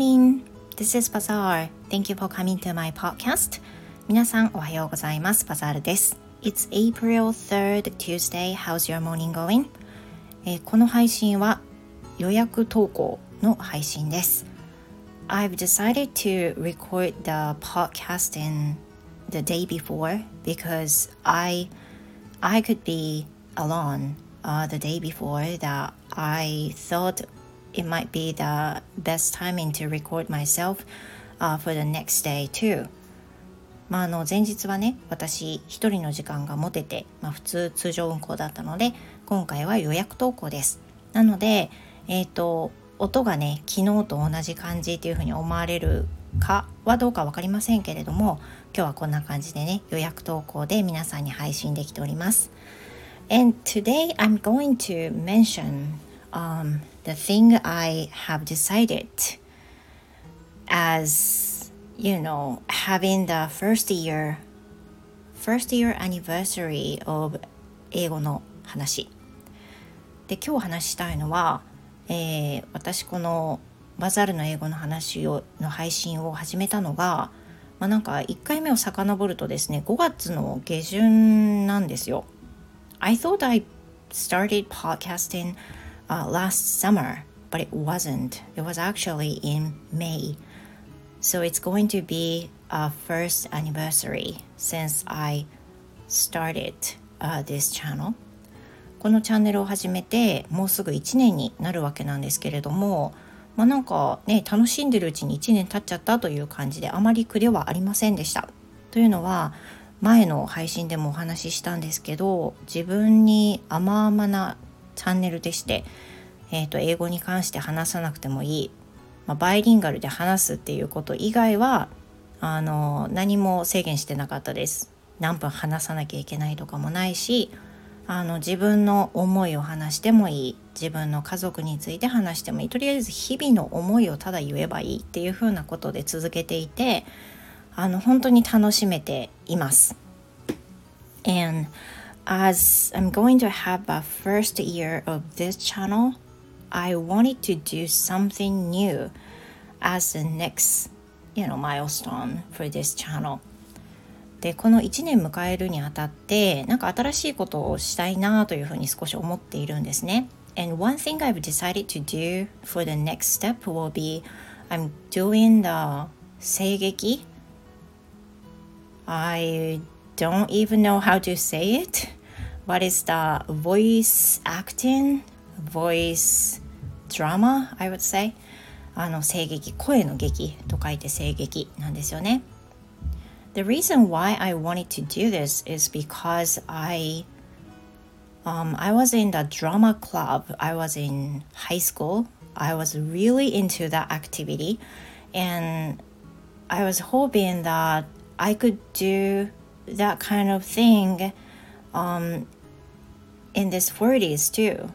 morning. This is Bazaar. Thank you for coming to my podcast. 皆さんおはようございます。バザールです。It's April 3rd Tuesday. How's your morning going? えー、この配信は予約投稿の配信です。I've decided to record the podcast in the day before because I I could be alone uh, the day before that I thought it might be the best timing to record myself uh, for the next day too. まあ、あの前日はね私一人の時間が持てて、まあ、普通通常運行だったので今回は予約投稿ですなのでえっ、ー、と音がね昨日と同じ感じっていうふうに思われるかはどうか分かりませんけれども今日はこんな感じでね予約投稿で皆さんに配信できております And today I'm going to mention、um, the thing I have decided as you know having the first year first year anniversary of 英語の話で今日話したいのは、えー、私このバザールの英語の話をの配信を始めたのが、まあ、なんか1回目を遡るとですね5月の下旬なんですよ。I thought I started podcasting uh, last summer, but it wasn't. It was actually in May. So it's going to be a first anniversary since I started uh, this channel. このチャンネルを始めてもうすぐ1年になるわけなんですけれども、まあ、なんかね楽しんでるうちに1年経っちゃったという感じであまり苦ではありませんでした。というのは前の配信でもお話ししたんですけど自分に甘々なチャンネルでして、えー、と英語に関して話さなくてもいい、まあ、バイリンガルで話すっていうこと以外はあの何も制限してなかったです。何分話さなきゃいけないとかもないしあの自分の思いを話してもいい自分の家族について話してもいいとりあえず日々の思いをただ言えばいいっていうふうなことで続けていてあの本当に楽しめています。And as I'm going to have a first year of this channel, I wanted to do something new as the next, you know, milestone for this channel. でこの1年迎えるにあたってなんか新しいことをしたいなというふうに少し思っているんですね。And one thing I've decided to do for the next step will be I'm doing the 声劇 I don't even know how to say it. What is the voice acting? Voice drama, I would say. あの声劇、声の劇と書いて声劇なんですよね。The reason why I wanted to do this is because I um, I was in the drama club. I was in high school. I was really into that activity and I was hoping that I could do that kind of thing um, in this 40s too.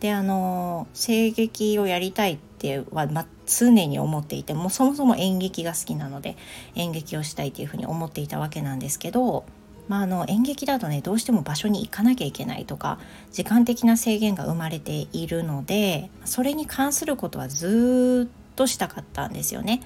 であの声劇をやりたいっては、ま、常に思っていてもうそもそも演劇が好きなので演劇をしたいというふうに思っていたわけなんですけど、まあ、あの演劇だとねどうしても場所に行かなきゃいけないとか時間的な制限が生まれているのでそれに関することはずっとしたかったんですよね。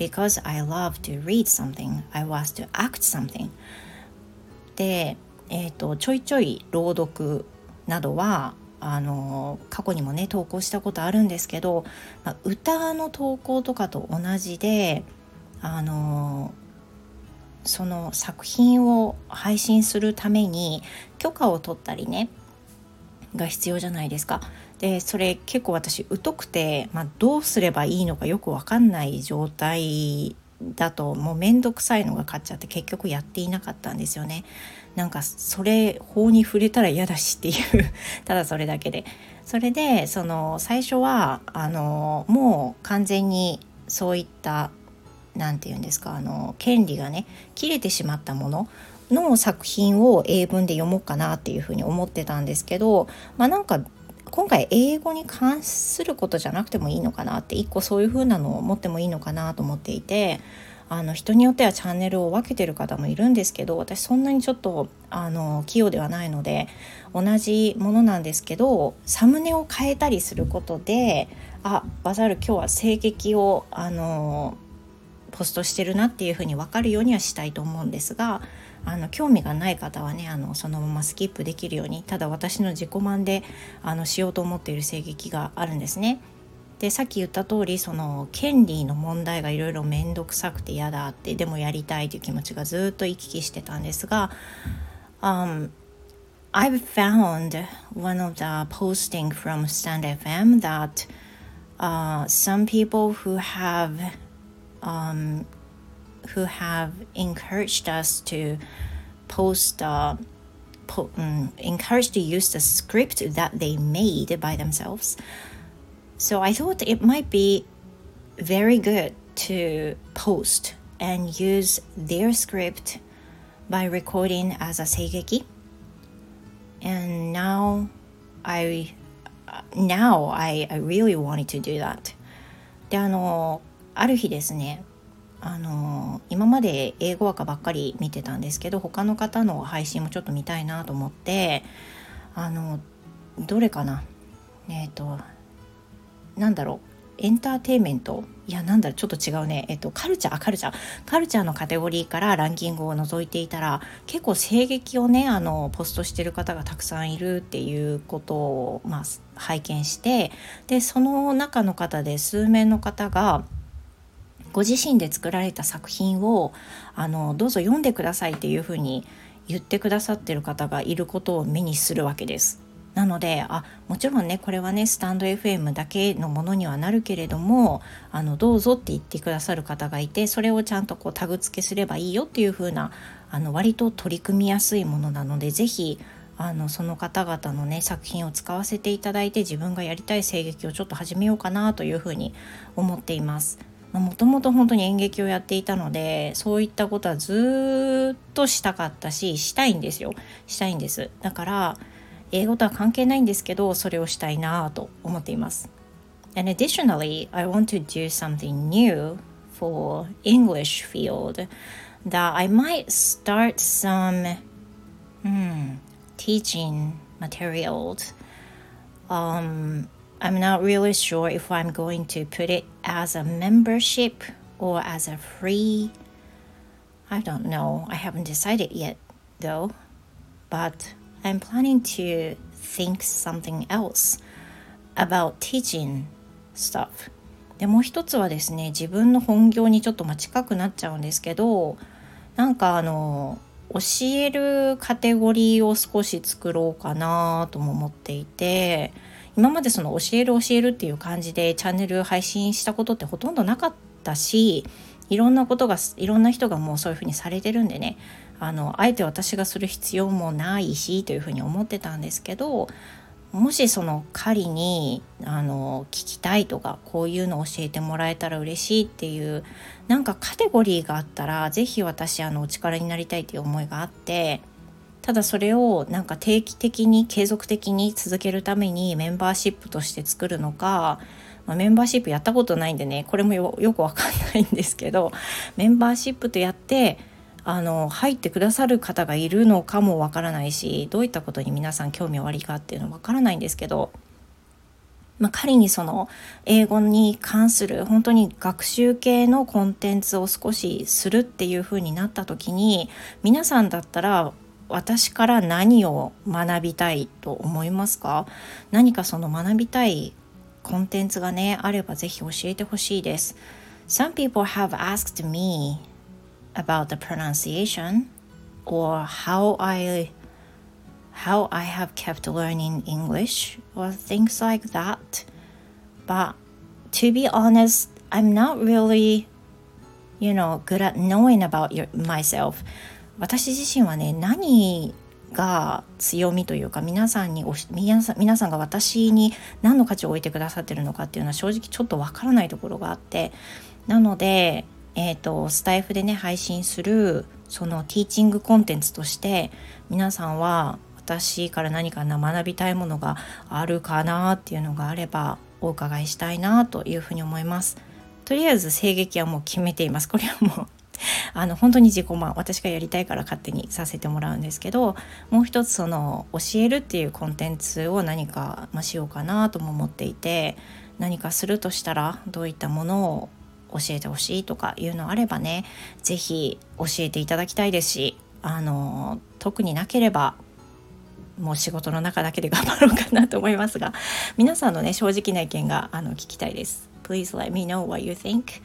Because I love to read something, I was to act something. で、えーと、ちょいちょい朗読などはあの過去にもね投稿したことあるんですけど、まあ、歌の投稿とかと同じであのその作品を配信するために許可を取ったりねが必要じゃないですか。でそれ結構私疎くて、まあ、どうすればいいのかよく分かんない状態だともう面倒くさいのが勝っちゃって結局やっていなかったんですよね。なんかそれ法に触れたら嫌だしっていう ただそれだけで。それでその最初はあのもう完全にそういった何て言うんですかあの権利がね切れてしまったものの作品を英文で読もうかなっていうふうに思ってたんですけどまあなんか今回英語に関することじゃなくてもいいのかなって一個そういう風なのを持ってもいいのかなと思っていてあの人によってはチャンネルを分けてる方もいるんですけど私そんなにちょっとあの器用ではないので同じものなんですけどサムネを変えたりすることであバザール今日は声劇をあのポストしてるなっていうふうに分かるようにはしたいと思うんですがあの興味がない方はねあのそのままスキップできるようにただ私の自己満であのしようと思っている声劇があるんですね。でさっき言った通りその権利の問題がいろいろ面倒くさくて嫌だってでもやりたいという気持ちがずっと行き来してたんですが、um, I've found one of the posting from Stand FM that uh, some people who have um, who have encouraged us to post uh, po- um, encouraged to use the script that they made by themselves. So I thought it might be very good to post and use their script by recording as a seigeki. And now I now I, I really wanted to do that. であの ある日ですねあの今まで英語話かばっかり見てたんですけど他の方の配信もちょっと見たいなと思ってあのどれかなえっ、ー、となんだろうエンターテインメントいやなんだろうちょっと違うねえっとカルチャーカルチャーカルチャーのカテゴリーからランキングを覗いていたら結構声劇をねあのポストしてる方がたくさんいるっていうことを、まあ、拝見してでその中の方で数名の方がご自身で作られた作品をあのどうぞ読んでくださいっていうふうに言ってくださってる方がいることを目にするわけです。なのであもちろんねこれはねスタンド FM だけのものにはなるけれどもあのどうぞって言ってくださる方がいてそれをちゃんとこうタグ付けすればいいよっていう風なあな割と取り組みやすいものなので是非あのその方々のね作品を使わせていただいて自分がやりたい声劇をちょっと始めようかなというふうに思っています。もともと本当に演劇をやっていたのでそういったことはずっとしたかったししたいんですよしたいんですだから英語とは関係ないんですけどそれをしたいなと思っています And additionally I want to do something new for English field that I might start some hmm, teaching materials um, I'm not really sure if I'm going to put it as a membership or as a free. I don't know. I haven't decided yet, though. But I'm planning to think something else about teaching stuff. でもう一つはですね自分の本業にちょっとま近くなっちゃうんですけどなんかあの教えるカテゴリーを少し作ろうかなとも思っていて今までその教える教えるっていう感じでチャンネル配信したことってほとんどなかったしいろんなことがいろんな人がもうそういうふうにされてるんでね。あのあえて私がする必要もないしというふうに思ってたんですけどもしその仮にあの聞きたいとかこういうの教えてもらえたら嬉しいっていうなんかカテゴリーがあったら是非私あのお力になりたいという思いがあってただそれをなんか定期的に継続的に続けるためにメンバーシップとして作るのか、まあ、メンバーシップやったことないんでねこれもよくわかんないんですけどメンバーシップとやってあの入ってくださる方がいるのかもわからないしどういったことに皆さん興味おありかっていうのわからないんですけど、まあ、仮にその英語に関する本当に学習系のコンテンツを少しするっていう風になった時に皆さんだったら私から何を学びたいと思いますか何かその学びたいコンテンツがねあればぜひ教えてほしいです Some people have asked me about the pronunciation or how I how I have kept learning English or things like that but to be honest I'm not really you know good at knowing about your, myself 私自身はね何が強みというか皆さんに皆さん皆さんが私に何の価値を置いてくださってるのかっていうのは正直ちょっとわからないところがあってなので、えーと、スタイフでね配信するそのティーチングコンテンツとして皆さんは私から何か学びたいものがあるかなっていうのがあればお伺いしたいなというふうに思います。とりあえず声劇はもう決めています。これはもうあの本当に自己満私がやりたいから勝手にさせてもらうんですけどもう一つその教えるっていうコンテンツを何か、ま、しようかなとも思っていて何かするとしたらどういったものを教えてほしいとかいうのあればね是非教えていただきたいですしあの特になければもう仕事の中だけで頑張ろうかなと思いますが皆さんのね正直な意見があの聞きたいです。Please let me know what you think.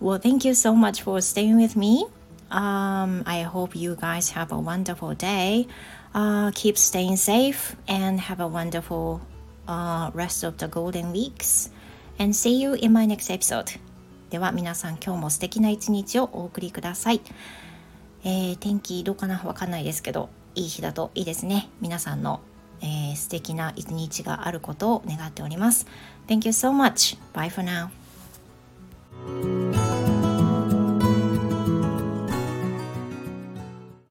Well thank you so much for staying with me Um, I hope you guys have a wonderful day. Uh, keep staying safe and have a wonderful uh, rest of the golden weeks. And see you in my next episode. では皆さん今日も素敵な一日をお送りください。えー、天気どうかなわかんないですけど、いい日だといいですね。皆さんの、えー、素敵な一日があることを願っております。Thank you so much. Bye for now.